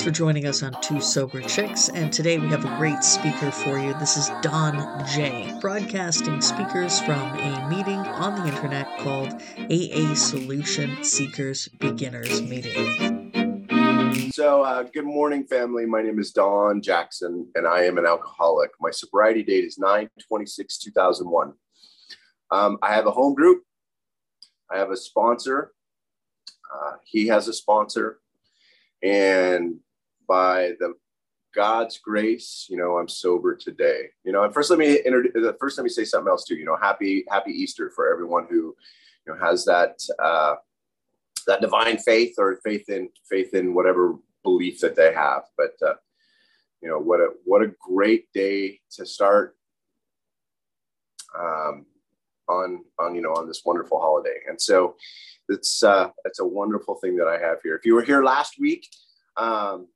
Thanks for joining us on Two Sober Chicks, and today we have a great speaker for you. This is Don J, broadcasting speakers from a meeting on the internet called AA Solution Seekers Beginners Meeting. So, uh, good morning, family. My name is Don Jackson, and I am an alcoholic. My sobriety date is 9 26, 2001. Um, I have a home group, I have a sponsor. Uh, he has a sponsor and by the God's grace, you know, I'm sober today. You know, and first let me introduce, first let me say something else too. You know, happy happy Easter for everyone who, you know, has that uh, that divine faith or faith in faith in whatever belief that they have. But uh, you know, what a what a great day to start um, on on you know on this wonderful holiday. And so, it's uh, it's a wonderful thing that I have here. If you were here last week, um,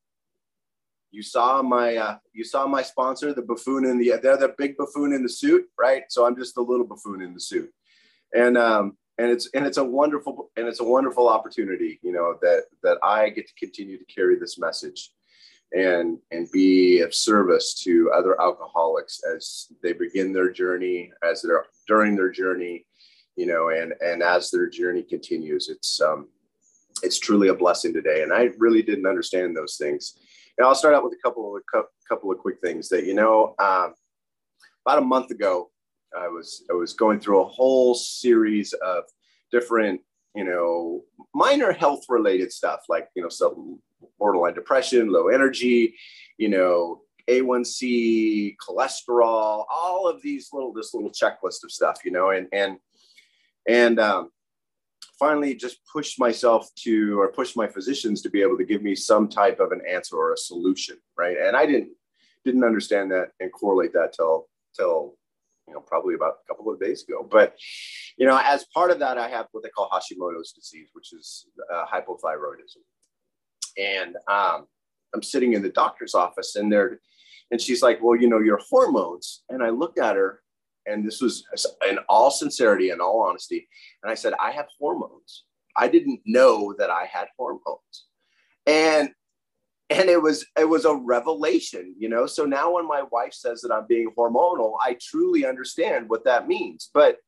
you saw my uh, you saw my sponsor, the buffoon in the they're the big buffoon in the suit, right? So I'm just the little buffoon in the suit, and um, and it's and it's a wonderful and it's a wonderful opportunity, you know, that that I get to continue to carry this message and and be of service to other alcoholics as they begin their journey as they're during their journey you know, and and as their journey continues, it's um, it's truly a blessing today. And I really didn't understand those things. And I'll start out with a couple of a couple of quick things that you know. Um, about a month ago, I was I was going through a whole series of different you know minor health related stuff like you know some borderline depression, low energy, you know a1C, cholesterol, all of these little this little checklist of stuff, you know, and and and um, finally just pushed myself to or pushed my physicians to be able to give me some type of an answer or a solution right? And i didn't didn't understand that and correlate that till till you know probably about a couple of days ago. But you know as part of that i have what they call hashimoto's disease which is uh, hypothyroidism. And um, i'm sitting in the doctor's office and they're and she's like well you know your hormones and i looked at her and this was in all sincerity and all honesty. And I said, I have hormones. I didn't know that I had hormones. And and it was it was a revelation, you know. So now when my wife says that I'm being hormonal, I truly understand what that means. But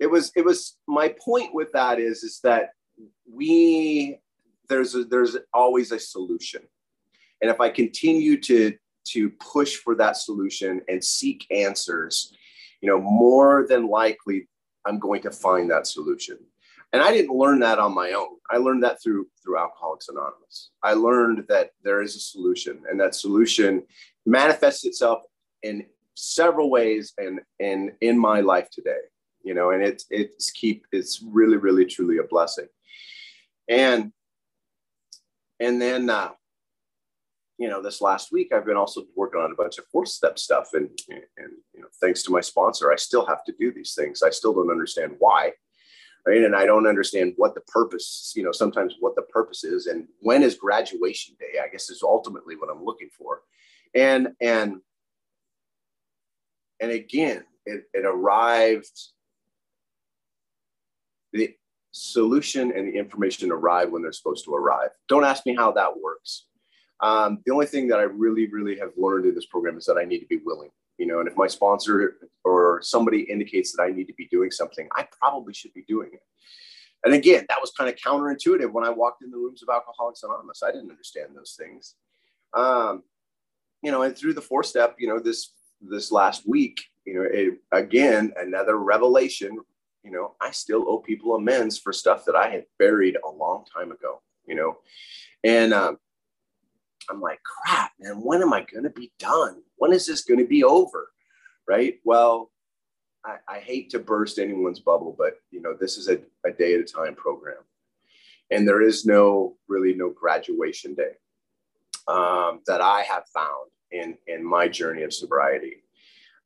it was it was my point with that is is that we there's a, there's always a solution. And if I continue to to push for that solution and seek answers, you know, more than likely I'm going to find that solution. And I didn't learn that on my own. I learned that through through Alcoholics Anonymous. I learned that there is a solution, and that solution manifests itself in several ways and and in my life today. You know, and it's it's keep it's really really truly a blessing. And and then uh, you know, this last week I've been also working on a bunch of fourth step stuff, and and you know, thanks to my sponsor, I still have to do these things. I still don't understand why, right? And I don't understand what the purpose, you know, sometimes what the purpose is, and when is graduation day? I guess is ultimately what I'm looking for, and and and again, it, it arrived. The solution and the information arrive when they're supposed to arrive. Don't ask me how that works um, the only thing that I really, really have learned in this program is that I need to be willing. You know, and if my sponsor or somebody indicates that I need to be doing something, I probably should be doing it. And again, that was kind of counterintuitive when I walked in the rooms of Alcoholics Anonymous. I didn't understand those things. Um, you know, and through the four step, you know, this this last week, you know, it, again, another revelation. You know, I still owe people amends for stuff that I had buried a long time ago. You know, and um, I'm like, crap, man, when am I going to be done? When is this going to be over? Right. Well, I, I, hate to burst anyone's bubble, but you know, this is a, a day at a time program. And there is no really no graduation day um, that I have found in, in my journey of sobriety.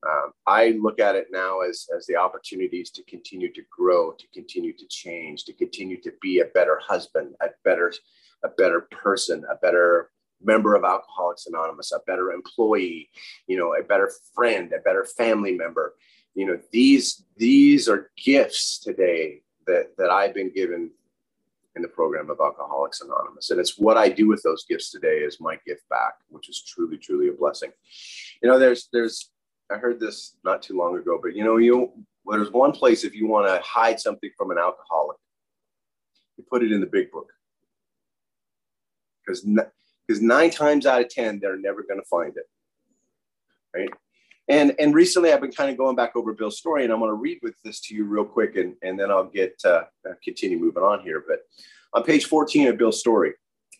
Um, I look at it now as, as the opportunities to continue to grow, to continue to change, to continue to be a better husband, a better, a better person, a better member of Alcoholics Anonymous, a better employee, you know, a better friend, a better family member. You know, these these are gifts today that that I've been given in the program of Alcoholics Anonymous. And it's what I do with those gifts today is my gift back, which is truly, truly a blessing. You know, there's, there's, I heard this not too long ago, but you know, you, there's one place if you want to hide something from an alcoholic, you put it in the big book. Because because nine times out of 10, they're never going to find it. Right. And, and recently I've been kind of going back over Bill's story and I'm going to read with this to you real quick and, and then I'll get uh, continue moving on here. But on page 14 of Bill's story,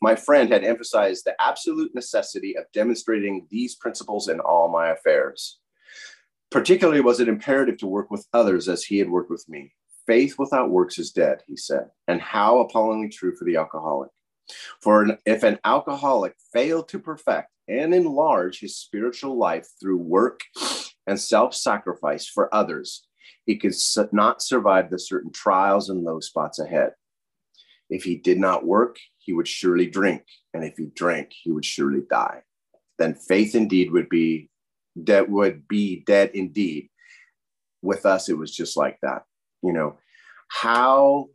my friend had emphasized the absolute necessity of demonstrating these principles in all my affairs. Particularly was it imperative to work with others as he had worked with me. Faith without works is dead, he said, and how appallingly true for the alcoholic. For if an alcoholic failed to perfect and enlarge his spiritual life through work and self sacrifice for others, he could not survive the certain trials and low spots ahead. If he did not work, he would surely drink. And if he drank, he would surely die. Then faith indeed would be that would be dead indeed. With us, it was just like that. You know, how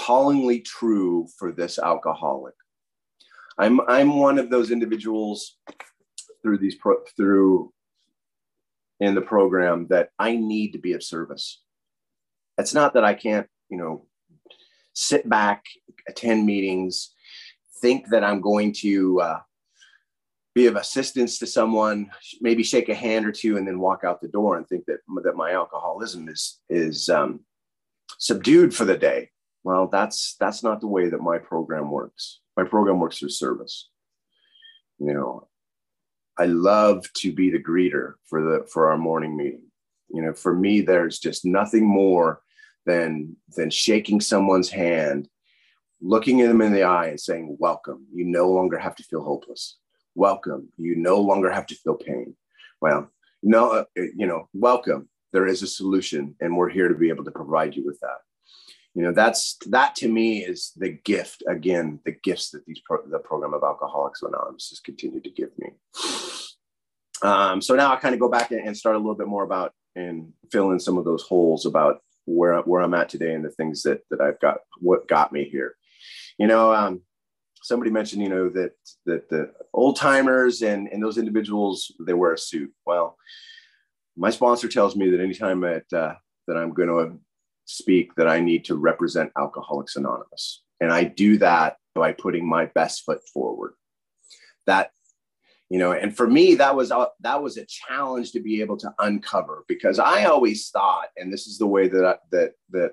appallingly true for this alcoholic. I'm I'm one of those individuals through these pro, through in the program that I need to be of service. It's not that I can't, you know, sit back, attend meetings, think that I'm going to uh, be of assistance to someone, maybe shake a hand or two, and then walk out the door and think that that my alcoholism is is um, subdued for the day. Well, that's that's not the way that my program works. My program works through service. You know, I love to be the greeter for the for our morning meeting. You know, for me, there's just nothing more than than shaking someone's hand, looking at them in the eye, and saying, "Welcome. You no longer have to feel hopeless. Welcome. You no longer have to feel pain. Well, no, uh, you know, welcome. There is a solution, and we're here to be able to provide you with that." You know that's that to me is the gift again the gifts that these pro- the program of alcoholics anonymous has continued to give me. Um, so now i kind of go back and start a little bit more about and fill in some of those holes about where, where i'm at today and the things that that i've got what got me here. You know um, somebody mentioned you know that that the old timers and and those individuals they wear a suit. Well my sponsor tells me that anytime that uh, that i'm going to speak that I need to represent Alcoholics Anonymous. And I do that by putting my best foot forward. That, you know, and for me, that was a, that was a challenge to be able to uncover because I always thought, and this is the way that I, that that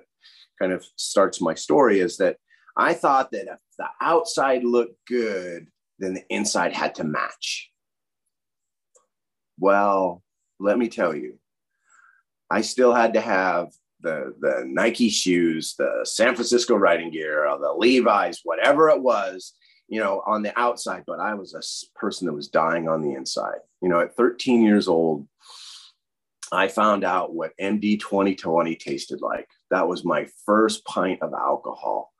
kind of starts my story, is that I thought that if the outside looked good, then the inside had to match. Well, let me tell you, I still had to have the the Nike shoes, the San Francisco riding gear, or the Levi's, whatever it was, you know, on the outside. But I was a person that was dying on the inside. You know, at 13 years old, I found out what MD 2020 tasted like. That was my first pint of alcohol,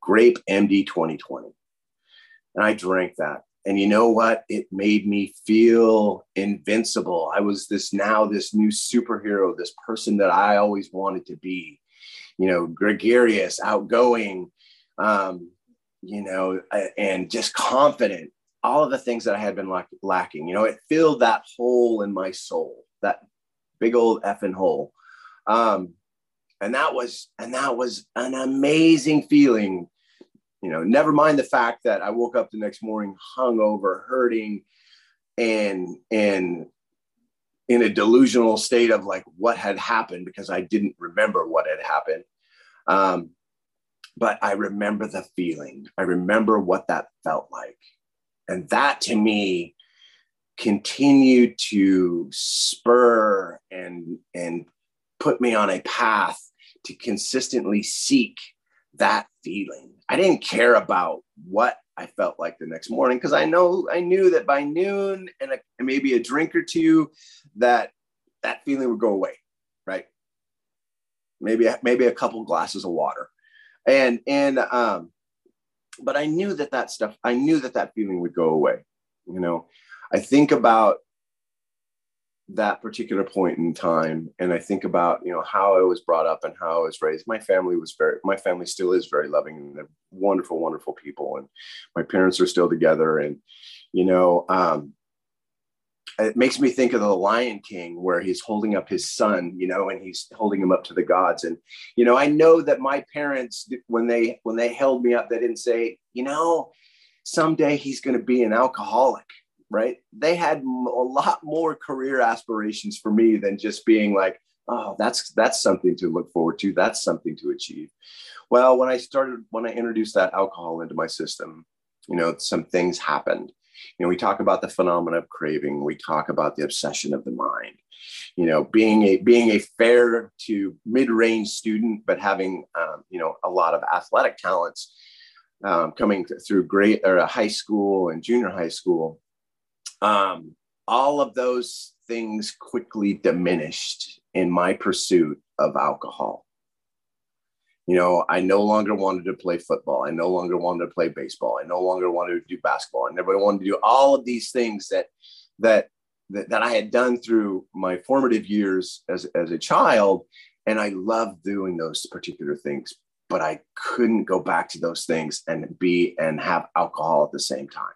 grape MD 2020. And I drank that. And you know what? It made me feel invincible. I was this now, this new superhero, this person that I always wanted to be, you know, gregarious, outgoing, um, you know, and just confident. All of the things that I had been lack- lacking, you know, it filled that hole in my soul, that big old effing hole. Um, and that was, and that was an amazing feeling you know never mind the fact that i woke up the next morning hungover hurting and and in a delusional state of like what had happened because i didn't remember what had happened. Um, but i remember the feeling. I remember what that felt like. And that to me continued to spur and and put me on a path to consistently seek that feeling I didn't care about what I felt like the next morning because I know I knew that by noon and, a, and maybe a drink or two, that that feeling would go away, right? Maybe maybe a couple glasses of water, and and um, but I knew that that stuff. I knew that that feeling would go away. You know, I think about that particular point in time and i think about you know how i was brought up and how i was raised. My family was very my family still is very loving and they're wonderful wonderful people and my parents are still together and you know um, it makes me think of the lion king where he's holding up his son you know and he's holding him up to the gods and you know i know that my parents when they when they held me up they didn't say you know someday he's going to be an alcoholic right? They had a lot more career aspirations for me than just being like, oh, that's that's something to look forward to. That's something to achieve. Well, when I started, when I introduced that alcohol into my system, you know, some things happened. You know, we talk about the phenomena of craving. We talk about the obsession of the mind. You know, being a being a fair to mid range student, but having um, you know a lot of athletic talents um, coming through great or high school and junior high school um, all of those things quickly diminished in my pursuit of alcohol. You know, I no longer wanted to play football. I no longer wanted to play baseball. I no longer wanted to do basketball. I never wanted to do all of these things that that that, that I had done through my formative years as, as a child. And I loved doing those particular things, but I couldn't go back to those things and be and have alcohol at the same time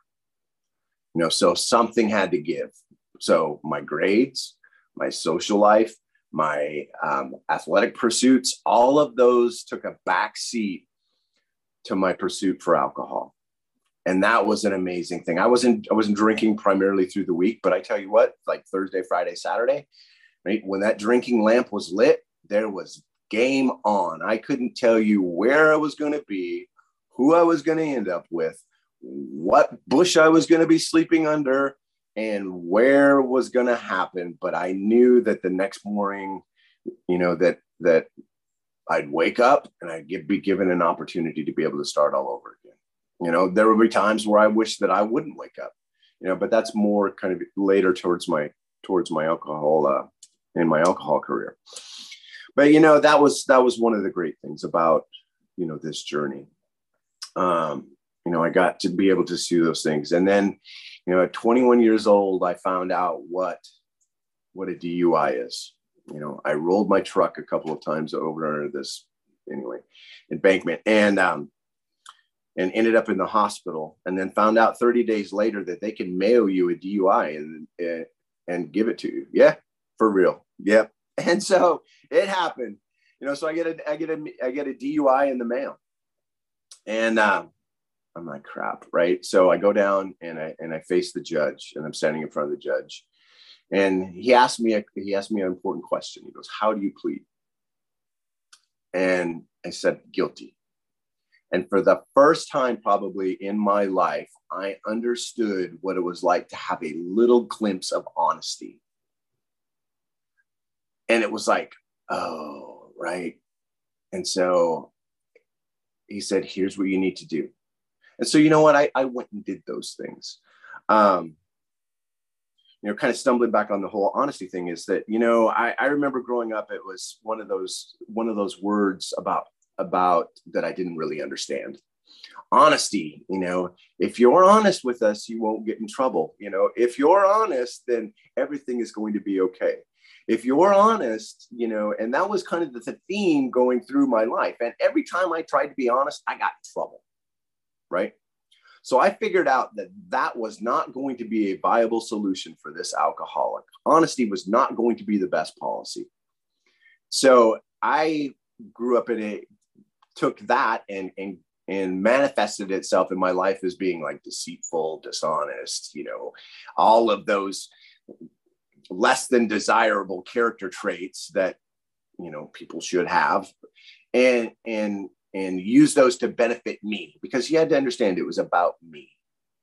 you know so something had to give. So my grades my social life my um, athletic pursuits all of those took a back seat to my pursuit for alcohol. And that was an amazing thing. I wasn't i wasn't drinking primarily through the week but i tell you what like thursday friday saturday right? When that drinking lamp was lit there was game on. I couldn't tell you where i was going to be who i was going to end up with what bush I was going to be sleeping under and where was going to happen. But I knew that the next morning, you know, that, that I'd wake up and I'd give, be given an opportunity to be able to start all over again. You know, there would be times where I wish that I wouldn't wake up, you know, but that's more kind of later towards my, towards my alcohol, uh, in my alcohol career. But, you know, that was, that was one of the great things about, you know, this journey. Um, you know, I got to be able to see those things. And then, you know, at 21 years old, I found out what what a DUI is. You know, I rolled my truck a couple of times over under this anyway embankment and um and ended up in the hospital and then found out 30 days later that they can mail you a DUI and and, and give it to you. Yeah, for real. Yep. And so it happened. You know, so I get a I get a I get a DUI in the mail. And um I'm like, crap, right? So I go down and I and I face the judge, and I'm standing in front of the judge, and he asked me a, he asked me an important question. He goes, "How do you plead?" And I said, "Guilty." And for the first time, probably in my life, I understood what it was like to have a little glimpse of honesty. And it was like, oh, right. And so he said, here's what you need to do and so, you know what? I, I went and did those things. Um, you know, kind of stumbling back on the whole honesty thing is that, you know, I, I remember growing up, it was one of those, one of those words about, about that I didn't really understand. Honesty, you know, if you're honest with us, you won't get in trouble. You know, if you're honest, then everything is going to be okay if you're honest, you know, and that was kind of the theme going through my life. And every time I tried to be honest, I got in trouble right? So I figured out that that was not going to be a viable solution for this alcoholic. Honesty was not going to be the best policy. So I grew up in a took that and and and manifested itself in my life as being like deceitful, dishonest, you know, all of those less than desirable character traits that you know people should have and and and use those to benefit me because he had to understand it was about me.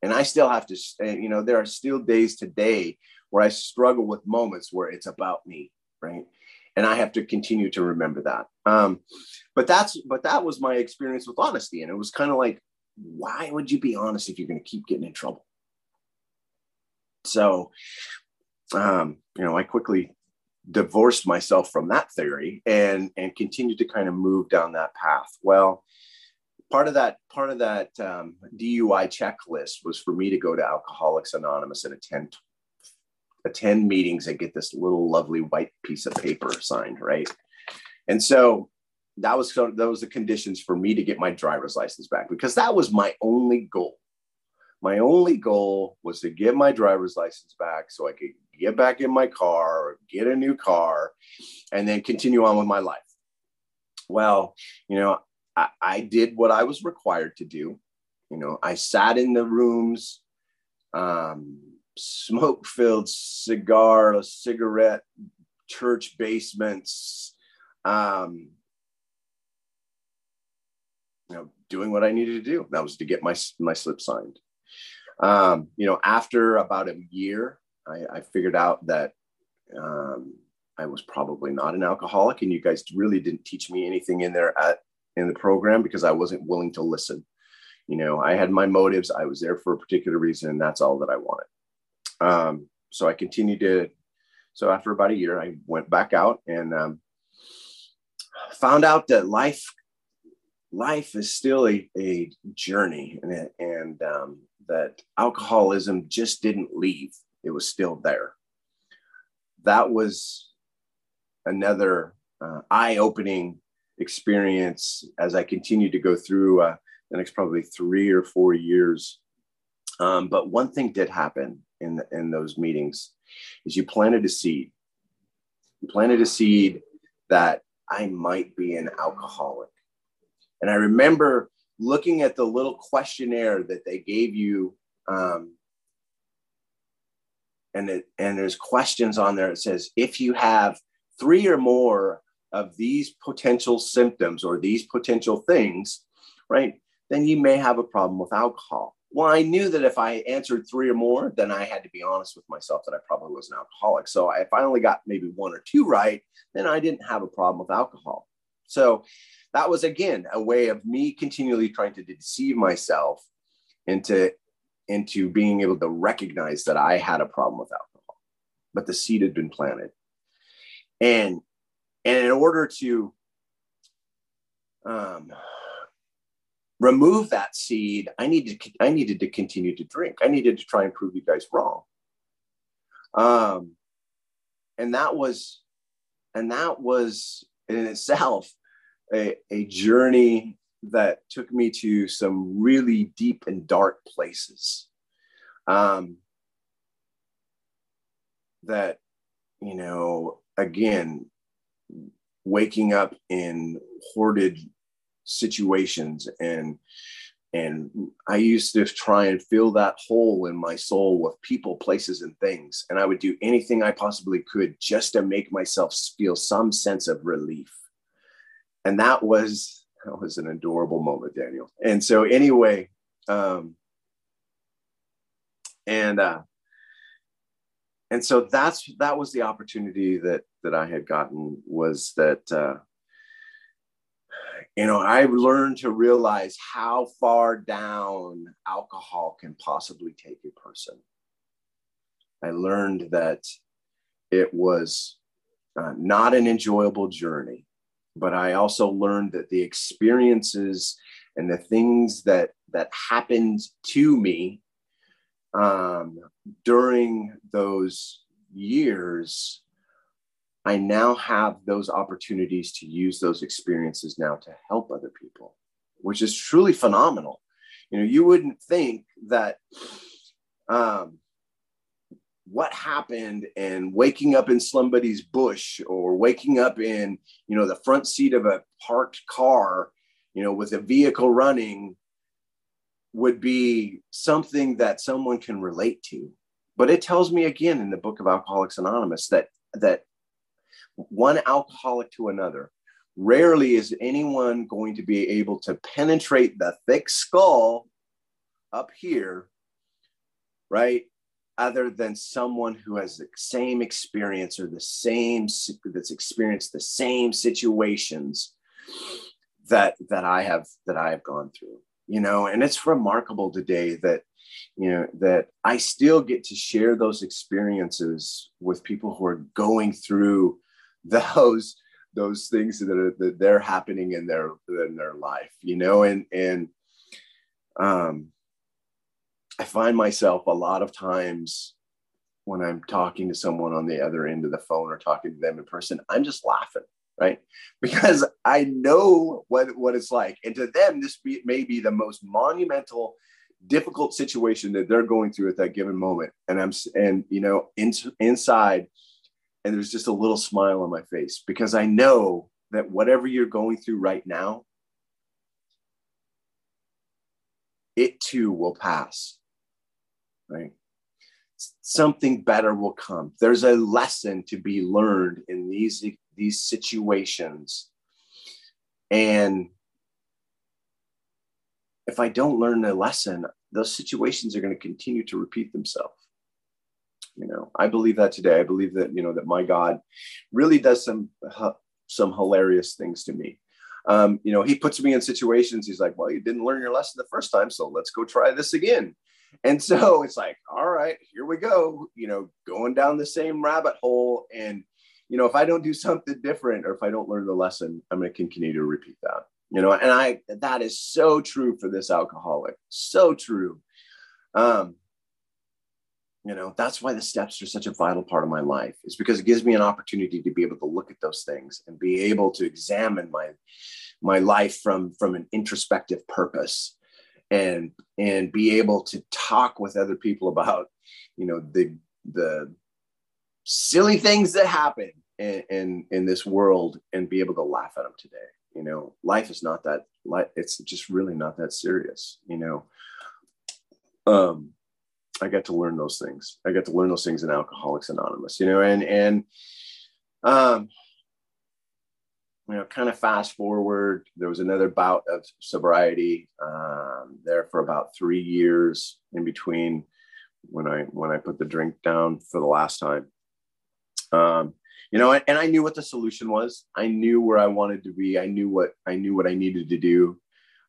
And I still have to, you know, there are still days today where I struggle with moments where it's about me, right? And I have to continue to remember that. Um, but that's, but that was my experience with honesty. And it was kind of like, why would you be honest if you're going to keep getting in trouble? So, um, you know, I quickly divorced myself from that theory and and continued to kind of move down that path well part of that part of that um, dui checklist was for me to go to alcoholics anonymous and attend attend meetings, and get this little lovely white piece of paper signed, right? And so that was so that was the conditions for me to get my driver's license back because that was my only goal. My only goal was to get my driver's license back so I could get back in my car get a new car and then continue on with my life. Well, you know, I, I did what I was required to do. You know, I sat in the rooms, um, smoke filled cigar, cigarette, church basements, um, you know, doing what I needed to do. That was to get my, my slip signed. Um, you know, after about a year, I, I figured out that um, I was probably not an alcoholic, and you guys really didn't teach me anything in there at in the program because I wasn't willing to listen. You know, I had my motives. I was there for a particular reason, and that's all that I wanted. Um, so I continued to. So after about a year, I went back out and um, found out that life life is still a, a journey and, and um, that alcoholism just didn't leave it was still there. That was another uh, eye-opening experience as i continued to go through uh, the next probably three or four years. Um, but one thing did happen in, in those meetings is you planted a seed. You planted a seed that i might be an alcoholic. And I remember looking at the little questionnaire that they gave you. Um, and, it, and there's questions on there. It says, if you have three or more of these potential symptoms or these potential things, right, then you may have a problem with alcohol. Well, I knew that if I answered three or more, then I had to be honest with myself that I probably was an alcoholic. So if I only got maybe one or two right, then I didn't have a problem with alcohol. So that was again a way of me continually trying to deceive myself into into being able to recognize that I had a problem with alcohol, but the seed had been planted. And and in order to um, remove that seed, I needed I needed to continue to drink. I needed to try and prove you guys wrong. Um, and that was and that was in itself a, a journey that took me to some really deep and dark places. Um, that, you know, again, waking up in hoarded situations and and I used to try and fill that hole in my soul with people, places, and things. And I would do anything I possibly could just to make myself feel some sense of relief and that was that was an adorable moment, Daniel. And so anyway, um, and uh, and so that's that was the opportunity that that I had gotten was that uh, you know I learned to realize how far down alcohol can possibly take a person. I learned that it was uh, not an enjoyable journey but I also learned that the experiences and the things that that happened to me um, during those years, I now have those opportunities to use those experiences now to help other people, which is truly phenomenal. You know, you wouldn't think that um, what happened and waking up in somebody's bush or waking up in you know the front seat of a parked car you know with a vehicle running would be something that someone can relate to. But it tells me again in the book of alcoholics anonymous that that one alcoholic to another rarely is anyone going to be able to penetrate the thick skull up here right other than someone who has the same experience or the same that's experienced the same situations that that I have that I have gone through you know? And it's remarkable today that you know that I still get to share those experiences with people who are going through those those things that are that they're happening in their in their life you know? And and um I find myself a lot of times when I'm talking to someone on the other end of the phone or talking to them in person, I'm just laughing, right? Because I know what, what it's like. And to them, this be, may be the most monumental, difficult situation that they're going through at that given moment. And I'm, and, you know, in, inside, and there's just a little smile on my face because I know that whatever you're going through right now, it too will pass, right? Something better will come. There's a lesson to be learned in these, these situations. And if I don't learn a lesson, those situations are going to continue to repeat themselves. You know, I believe that today. I believe that, you know, that my God really does some, some hilarious things to me um, you know, he puts me in situations. He's like, well, you didn't learn your lesson the first time, so let's go try this again. And so it's like, all right, here we go, you know, going down the same rabbit hole. And, you know, if I don't do something different or if I don't learn the lesson, I'm going to continue to repeat that, you know, and I, that is so true for this alcoholic. So true. Um, you know that's why the steps are such a vital part of my life is because it gives me an opportunity to be able to look at those things and be able to examine my my life from from an introspective purpose and and be able to talk with other people about you know the the silly things that happen in, in in this world and be able to laugh at them today you know life is not that it's just really not that serious you know um I got to learn those things. I got to learn those things in Alcoholics Anonymous, you know, and and um, you know, kind of fast forward. There was another bout of sobriety um, there for about three years in between when I when I put the drink down for the last time. Um, you know, and, I knew what the solution was. I knew where I wanted to be. I knew what I knew what I needed to do.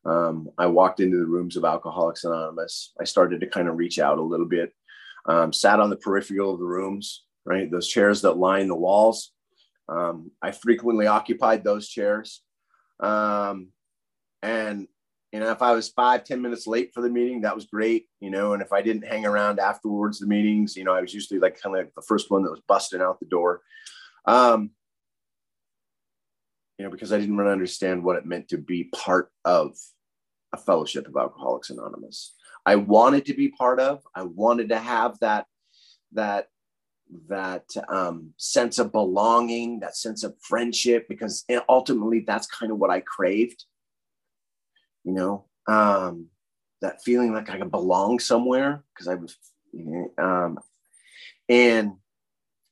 Um, I walked into the rooms of Alcoholics Anonymous. I started to kind of reach out a little bit, um, sat on the peripheral of the rooms, right? Those chairs that line the walls. Um, I frequently occupied those chairs. Um, and, you know, if I was five ten minutes late for the meeting, that was great, you know, and if I didn't hang around afterwards, the meetings, you know, I was usually like kind of like the first one that was busting out the door. Um, you know, because I didn't really understand what it meant to be part of a fellowship of Alcoholics Anonymous. I wanted to be part of. I wanted to have that that that um, sense of belonging, that sense of friendship, because ultimately that's kind of what I craved. You know, um, that feeling like I could belong somewhere because I was, you know, um, and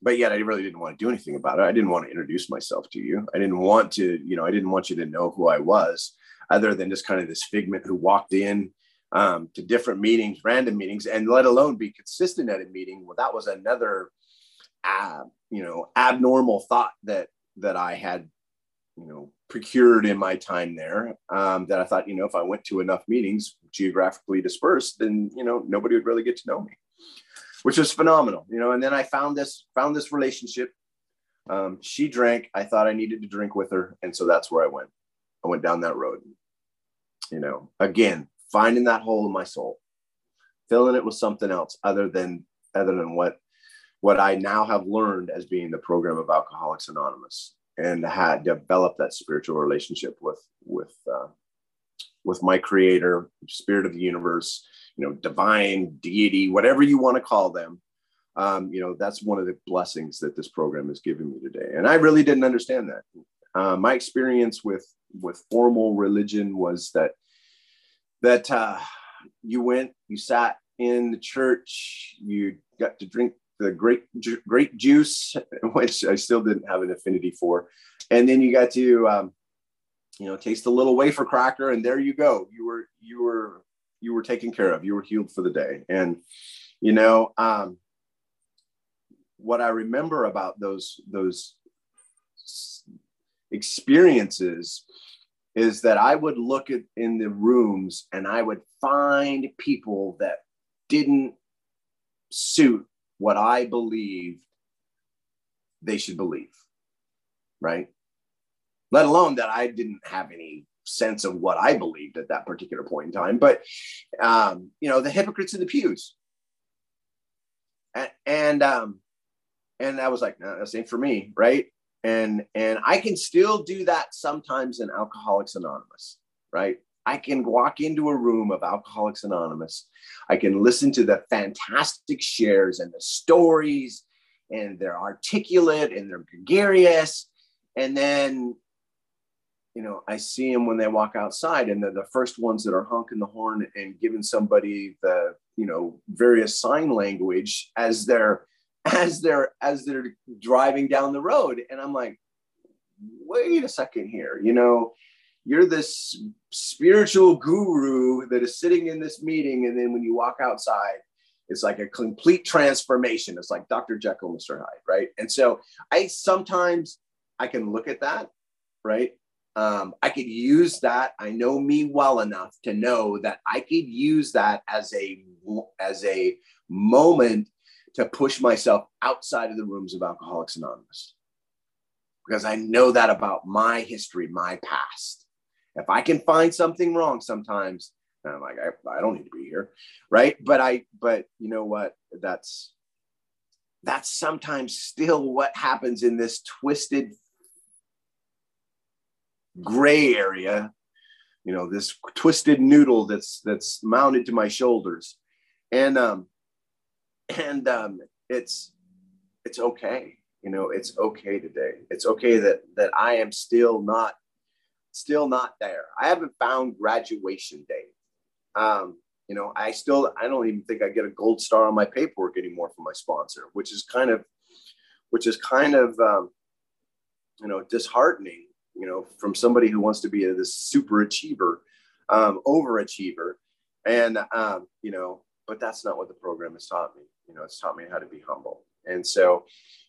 but yet I really didn't want to do anything about it. I didn't want to introduce myself to you. I didn't want to, you know, I didn't want you to know who I was, other than just kind of this figment who walked in um, to different meetings, random meetings, and let alone be consistent at a meeting. Well, that was another, you know, abnormal thought that that I had, you know, procured in my time there. Um, that I thought, you know, if I went to enough meetings geographically dispersed, then you know nobody would really get to know me which was phenomenal, you know. And then I found this found this relationship. Um, she drank. I thought I needed to drink with her, and so that's where I went. I went down that road. You know, again, finding that hole in my soul, filling it with something else other than other than what what I now have learned as being the program of Alcoholics Anonymous, and had developed that spiritual relationship with with uh, with my Creator, Spirit of the Universe, you know, divine deity, whatever you want to call them. Um, you know, that's one of the blessings that this program has given me today. And I really didn't understand that. Uh, my experience with with formal religion was that that uh, you went, you sat in the church, you got to drink the great grape juice, which I still didn't have an affinity for, and then you got to um, you know taste a little wafer cracker, and there you go. You were you were you were taken care of. You were healed for the day. And you know um, what i remember about those those experiences is that i would look at in the rooms and i would find people that didn't suit what i believed they should believe right let alone that i didn't have any sense of what I believed at that particular point in time. But um, you know, the hypocrites in the pews. and, and um and I was like, no, that's ain't for me, right? And and I can still do that sometimes in Alcoholics Anonymous, right? I can walk into a room of Alcoholics Anonymous. I can listen to the fantastic shares and the stories, and they're articulate and they're gregarious. And then, you know, I see them when they walk outside, and they're the first ones that are honking the horn and giving somebody the, you know, various sign language as they're as they're as they're driving down the road and i'm like wait a second here you know you're this spiritual guru that is sitting in this meeting and then when you walk outside it's like a complete transformation. It's like dr jekyll mr hyde right? And so i sometimes i can look at that right? Um, i could use that. I know me well enough to know that i could use that as a as a moment to push myself outside of the rooms of Alcoholics Anonymous. Because I know that about my history, my past. If I can find something wrong sometimes, I'm like, I, I don't need to be here. Right. But I, but you know what? That's, that's sometimes still what happens in this twisted gray area you know this twisted noodle that's that's mounted to my shoulders and um and um, it's it's okay you know it's okay today it's okay that that i am still not still not there. I haven't found graduation day. Um, you know i still i don't even think i get a gold star on my paperwork anymore from my sponsor which is kind of which is kind of um, you know disheartening you know from somebody who wants to be a, this super achiever um, overachiever. And um, you know but that's not what the program has taught me. You know, it's taught me how to be humble. And so,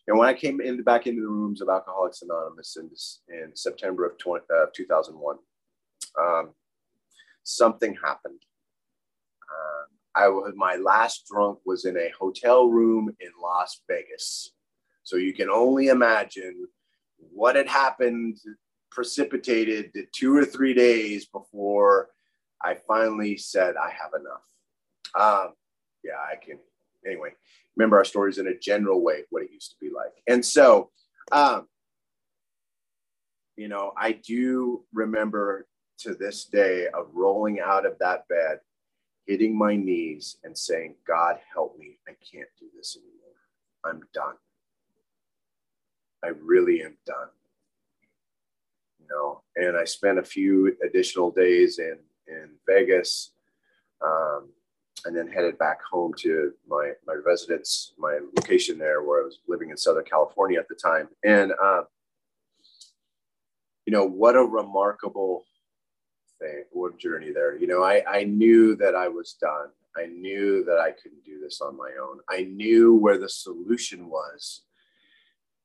and when I came in back into the rooms of Alcoholics Anonymous in, in September of 20, uh, 2001, um, something happened. Uh, I was my last drunk was in a hotel room in Las Vegas. So you can only imagine what had happened, precipitated the two or three days before I finally said, I have enough. Um, yeah, I can anyway, remember our stories in a general way, what it used to be like. And so, um, you know, I do remember to this day of rolling out of that bed, hitting my knees and saying, God, help me. I can't do this anymore. I'm done. I really am done. You know, and I spent a few additional days in, in Vegas. Um, and then headed back home to my my residence, my location there, where I was living in Southern California at the time. And uh, you know, what a remarkable thing, what journey there. You know, I I knew that I was done. I knew that I couldn't do this on my own. I knew where the solution was.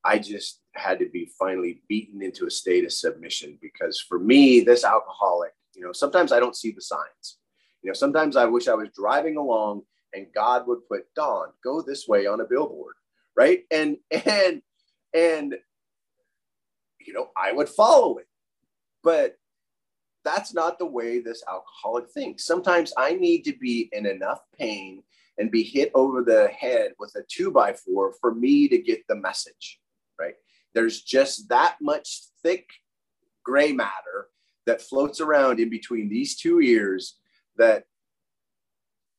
I just had to be finally beaten into a state of submission because for me, this alcoholic, you know, sometimes I don't see the signs you know, sometimes I wish I was driving along and God would put Don, go this way on a billboard, right? And and and you know, I would follow it. But that's not the way this alcoholic thinks. Sometimes I need to be in enough pain and be hit over the head with a two by four for me to get the message, right? There's just that much thick gray matter that floats around in between these two ears that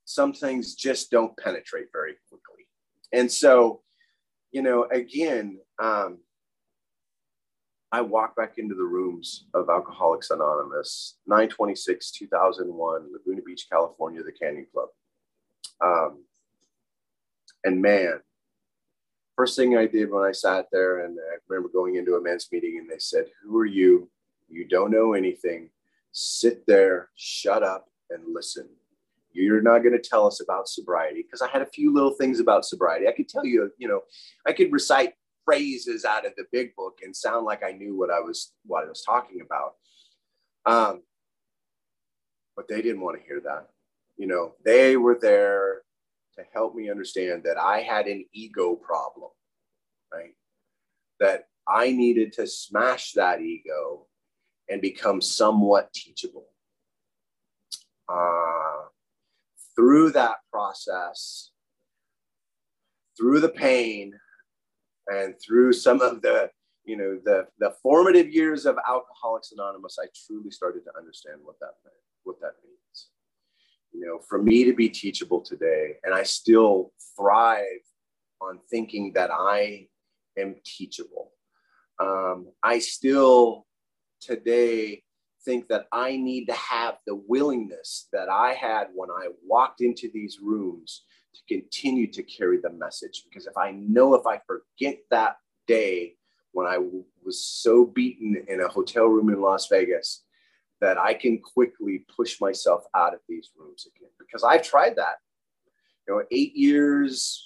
some things just don't penetrate very quickly. And so, you know, again, um, I walk back into the rooms of Alcoholics Anonymous, 926, 2001, Laguna Beach, California, the Canyon Club. Um, and man, first thing I did when I sat there, and I remember going into a men's meeting, and they said, Who are you? You don't know anything. Sit there, shut up, and listen. You're not going to tell us about sobriety because I had a few little things about sobriety. I could tell you, you know, I could recite phrases out of the big book and sound like I knew what I was what I was talking about. Um, but they didn't want to hear that. You know, they were there to help me understand that I had an ego problem, right? That I needed to smash that ego and become somewhat teachable uh, through that process, through the pain and through some of the you know the the formative years of alcoholics anonymous i truly started to understand what that meant what that means. You know for me to be teachable today and i still thrive on thinking that i am teachable um, i still today think that i need to have the willingness that i had when i walked into these rooms to continue to carry the message because if i know if i forget that day when I was so beaten in a hotel room in Las Vegas that I can quickly push myself out of these rooms again because I've tried that. You know, eight years,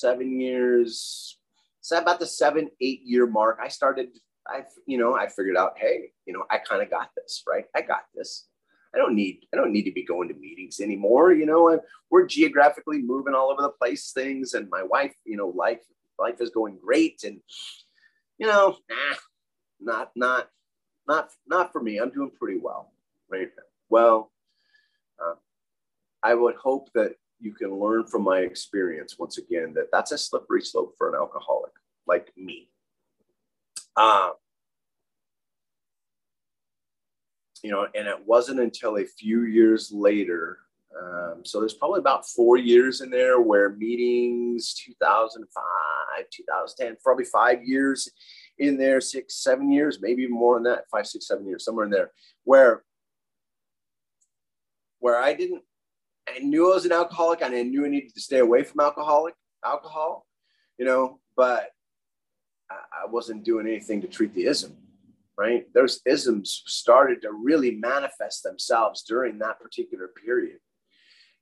seven years, so about the seven, eight year mark, I started, I, you know, I figured out, hey, you know, I kind of got this, right? I got this. I don't need, I don't need to be going to meetings anymore. You know, and we're geographically moving all over the place, things, and my wife, you know, life, life is going great, and you know, nah, not not not not for me. I'm doing pretty well, right? Well, uh, I would hope that you can learn from my experience once again that that's a slippery slope for an alcoholic like me. Uh, you know, and it wasn't until a few years later. Um, so there's probably about four years in there where meetings 2005 2010, probably five years in there, six, seven years, maybe even more than that, five, six, seven years, somewhere in there, where where I didn't, I knew I was an alcoholic and I knew I needed to stay away from alcoholic alcohol, you know, but I wasn't doing anything to treat the ism, right? Those isms started to really manifest themselves during that particular period,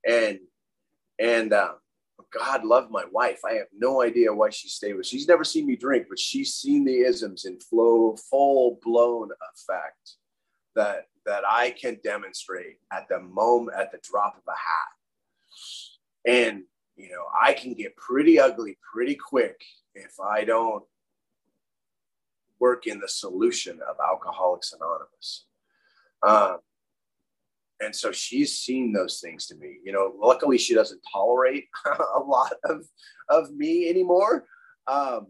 and and um, God love my wife. I have no idea why she stayed with. She's never seen me drink, but she's seen the isms in flow, full blown effect that that I can demonstrate at the moment, at the drop of a hat. And you know, I can get pretty ugly pretty quick if I don't work in the solution of Alcoholics Anonymous. Um, and so she's seen those things to me. You know luckily she doesn't tolerate a lot of of me anymore. Um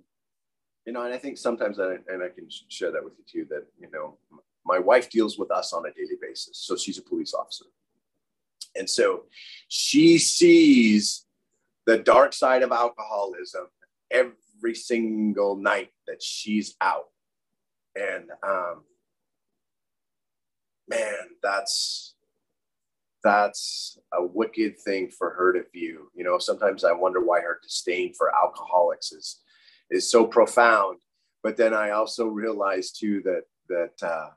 you know and i think sometimes I, and i can share that with you too that you know my wife deals with us on a daily basis. So she's a police officer. And so she sees the dark side of alcoholism every single night that she's out and um man that's that's a wicked thing for her to view. You know, sometimes I wonder why her disdain for alcoholics is is so profound. But then I also realize too that that uh,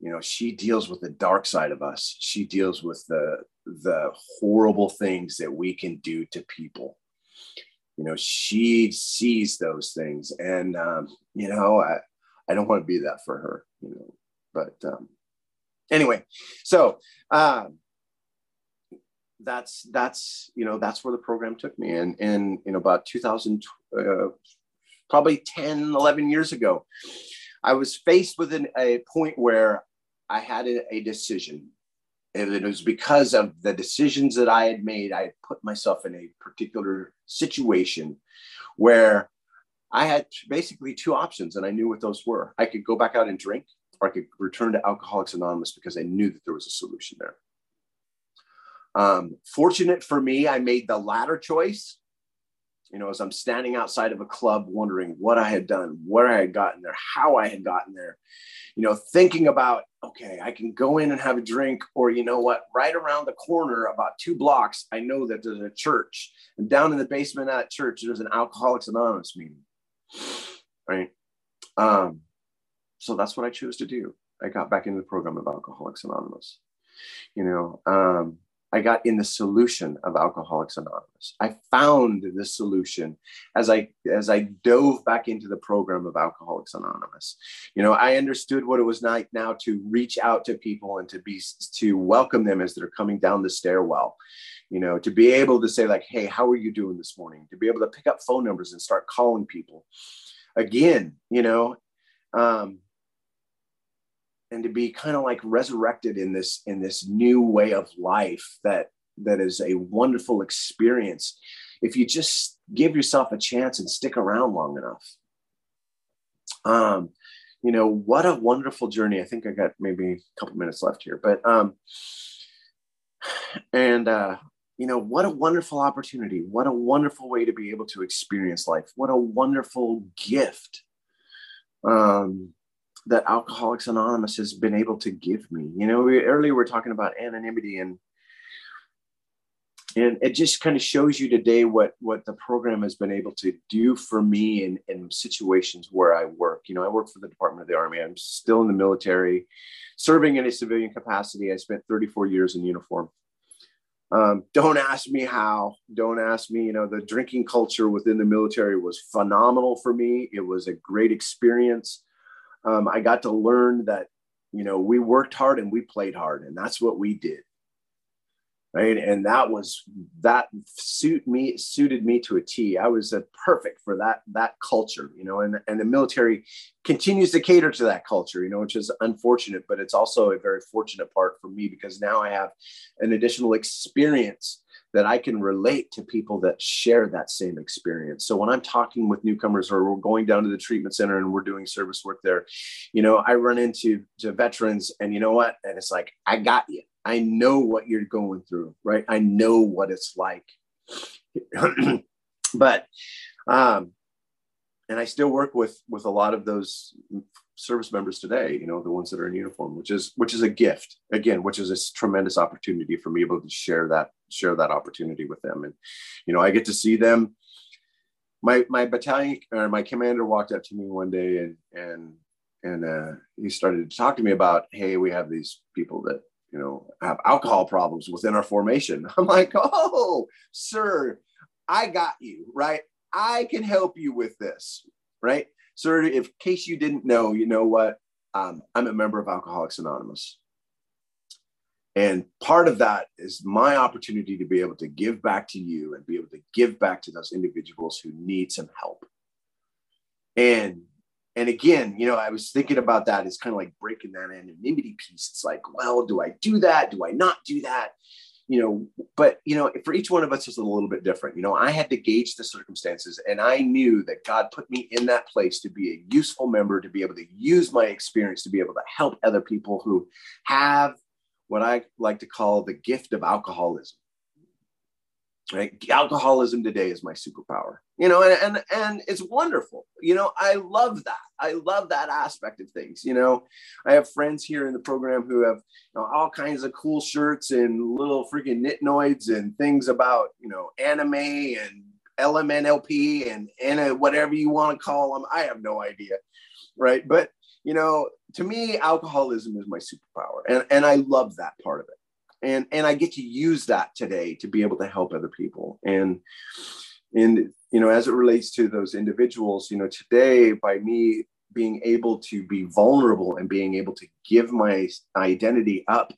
you know she deals with the dark side of us. She deals with the the horrible things that we can do to people. You know, she sees those things, and um, you know, I I don't want to be that for her. You know, but um, anyway, so. Um, that's that's you know that's where the program took me and in in about 2000 uh, probably 10 11 years ago i was faced with an, a point where i had a, a decision and it was because of the decisions that i had made i had put myself in a particular situation where i had basically two options and i knew what those were i could go back out and drink or i could return to alcoholics anonymous because i knew that there was a solution there um, fortunate for me, I made the latter choice. You know, as I'm standing outside of a club wondering what I had done, where I had gotten there, how I had gotten there, you know, thinking about, okay, I can go in and have a drink, or you know what, right around the corner, about two blocks, I know that there's a church. And down in the basement of that church, there's an Alcoholics Anonymous meeting. Right. Um, so that's what I chose to do. I got back into the program of Alcoholics Anonymous. You know, um, I got in the solution of Alcoholics Anonymous. I found the solution as I as I dove back into the program of Alcoholics Anonymous. You know, I understood what it was like now to reach out to people and to be to welcome them as they're coming down the stairwell. You know, to be able to say like, "Hey, how are you doing this morning?" To be able to pick up phone numbers and start calling people. Again, you know, um, and to be kind of like resurrected in this in this new way of life that that is a wonderful experience if you just give yourself a chance and stick around long enough. Um, you know, what a wonderful journey. I think I got maybe a couple minutes left here, but um, and uh, you know, what a wonderful opportunity. What a wonderful way to be able to experience life. What a wonderful gift um, that Alcoholics Anonymous has been able to give me. You know, we, earlier we are talking about anonymity and and it just kind of shows you today what what the program has been able to do for me in, in situations where I work. You know, I work for the Department of the Army. I'm still in the military, serving in a civilian capacity. I spent 34 years in uniform. Um, don't ask me how. Don't ask me. You know, the drinking culture within the military was phenomenal for me. It was a great experience. Um, I got to learn that, you know, we worked hard and we played hard, and that's what we did right and that was that suit me suited me to a t i was a perfect for that that culture you know and and the military continues to cater to that culture you know which is unfortunate but it's also a very fortunate part for me because now i have an additional experience that I can relate to people that share that same experience. So when I'm talking with newcomers or we're going down to the treatment center and we're doing service work there, you know, I run into to veterans and you know what? And it's like, I got you. I know what you're going through, right? I know what it's like. but um and I still work with with a lot of those service members today, you know, the ones that are in uniform, which is which is a gift again, which is a tremendous opportunity for me able to share that share that opportunity with them. And you know, I get to see them. My my battalion or my commander walked up to me one day and and and uh, he started to talk to me about, hey, we have these people that you know, have alcohol problems within our formation. I'm like, oh, sir, I got you, right? I can help you with this, right? Sir, if in case you didn't know, you know what? Um, I'm a member of Alcoholics Anonymous. And part of that is my opportunity to be able to give back to you and be able to give back to those individuals who need some help. And and again, you know, I was thinking about that. It's kind of like breaking that anonymity piece. It's like, well, do I do that? Do I not do that? You know, but you know, for each one of us it's a little bit different. You know, I had to gauge the circumstances, and I knew that God put me in that place to be a useful member, to be able to use my experience to be able to help other people who have what I like to call the gift of alcoholism right? Alcoholism today is my superpower you know and, and and it's wonderful. You know i love that. I love that aspect of things you know. I have friends here in the program who have you know all kinds of cool shirts and little freaking nitnoids and things about you know anime and lmnlp and and whatever you want to call them i have no idea right? But you know to me alcoholism is my superpower and and i love that part of it and and i get to use that today to be able to help other people. And and you know as it relates to those individuals you know today by me being able to be vulnerable and being able to give my identity up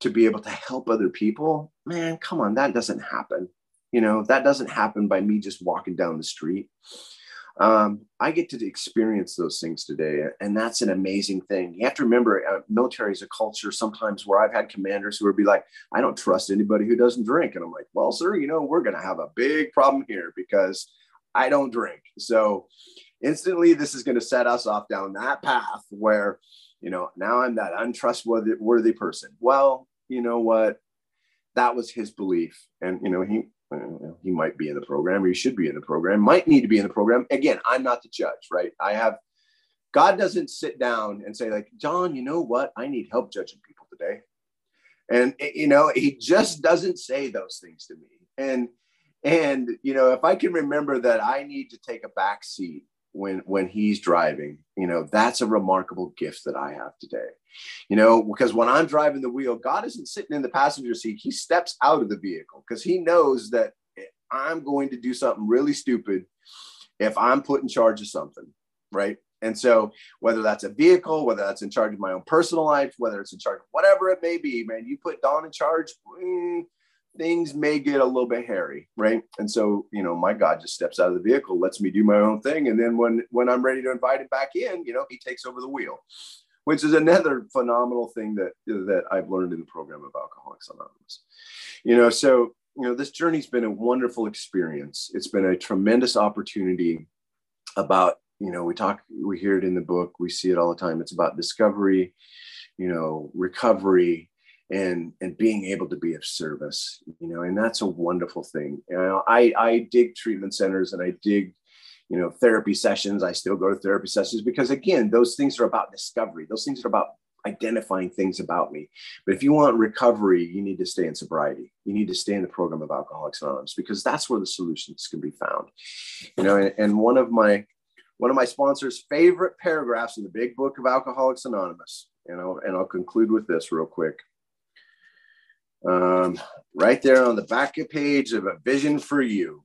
to be able to help other people man come on that doesn't happen. You know that doesn't happen by me just walking down the street um, I get to experience those things today, and that's an amazing thing. You have to remember, uh, military is a culture sometimes where I've had commanders who would be like, "I don't trust anybody who doesn't drink," and I'm like, "Well, sir, you know, we're going to have a big problem here because I don't drink." So, instantly, this is going to set us off down that path where, you know, now I'm that untrustworthy worthy person. Well, you know what? That was his belief, and you know, he he might be in the program or he should be in the program, might need to be in the program. Again, I'm not the judge, right? I have, God doesn't sit down and say, like, John, you know what? I need help judging people today. And, eh, you know, he just doesn't say those things to me. And, and, you know, if I can remember that I need to take a back seat when when he's driving you know that's a remarkable gift that i have today you know because when i'm driving the wheel god isn't sitting in the passenger seat. He steps out of the vehicle because he knows that i'm going to do something really stupid if i'm put in charge of something right? And so whether that's a vehicle whether that's in charge of my own personal life whether it's in charge of whatever it may be man you put don in charge mm, things may get a little bit hairy, right? And so, you know, my God just steps out of the vehicle, lets me do my own thing, and then when when I'm ready to invite him back in, you know, he takes over the wheel, which is another phenomenal thing that that I've learned in the program of Alcoholics Anonymous. You know, so you know, this journey's been a wonderful experience. It's been a tremendous opportunity about, you know, we talk, we hear it in the book, we see it all the time. It's about discovery, you know, recovery, and and being able to be of service you know and that's a wonderful thing you know i i dig treatment centers and i dig you know therapy sessions i still go to therapy sessions because again those things are about discovery those things are about identifying things about me. But if you want recovery, you need to stay in sobriety. You need to stay in the program of Alcoholics Anonymous because that's where the solutions can be found. You know, and, and one of my one of my sponsors' favorite paragraphs in the big book of Alcoholics Anonymous, you know, and I'll conclude with this real quick. Um, right there on the back page of a vision for you,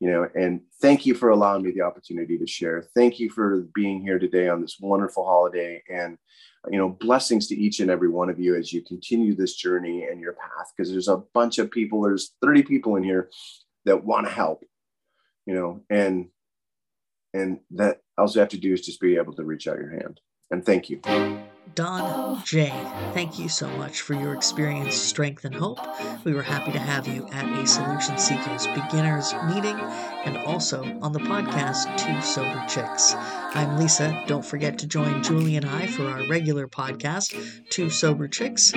You know, and thank you for allowing me the opportunity to share. Thank you for being here today on this wonderful holiday. And you know blessings to each and every one of you as you continue this journey and your path because there's a bunch of people there's 30 people in here that want to help you know and and that all you have to do is just be able to reach out your hand and thank you Don J., thank you so much for your experience, strength, and hope. We were happy to have you at a Solution Seekers Beginners meeting and also on the podcast Two Sober Chicks. I'm Lisa. Don't forget to join Julie and I for our regular podcast, Two Sober Chicks.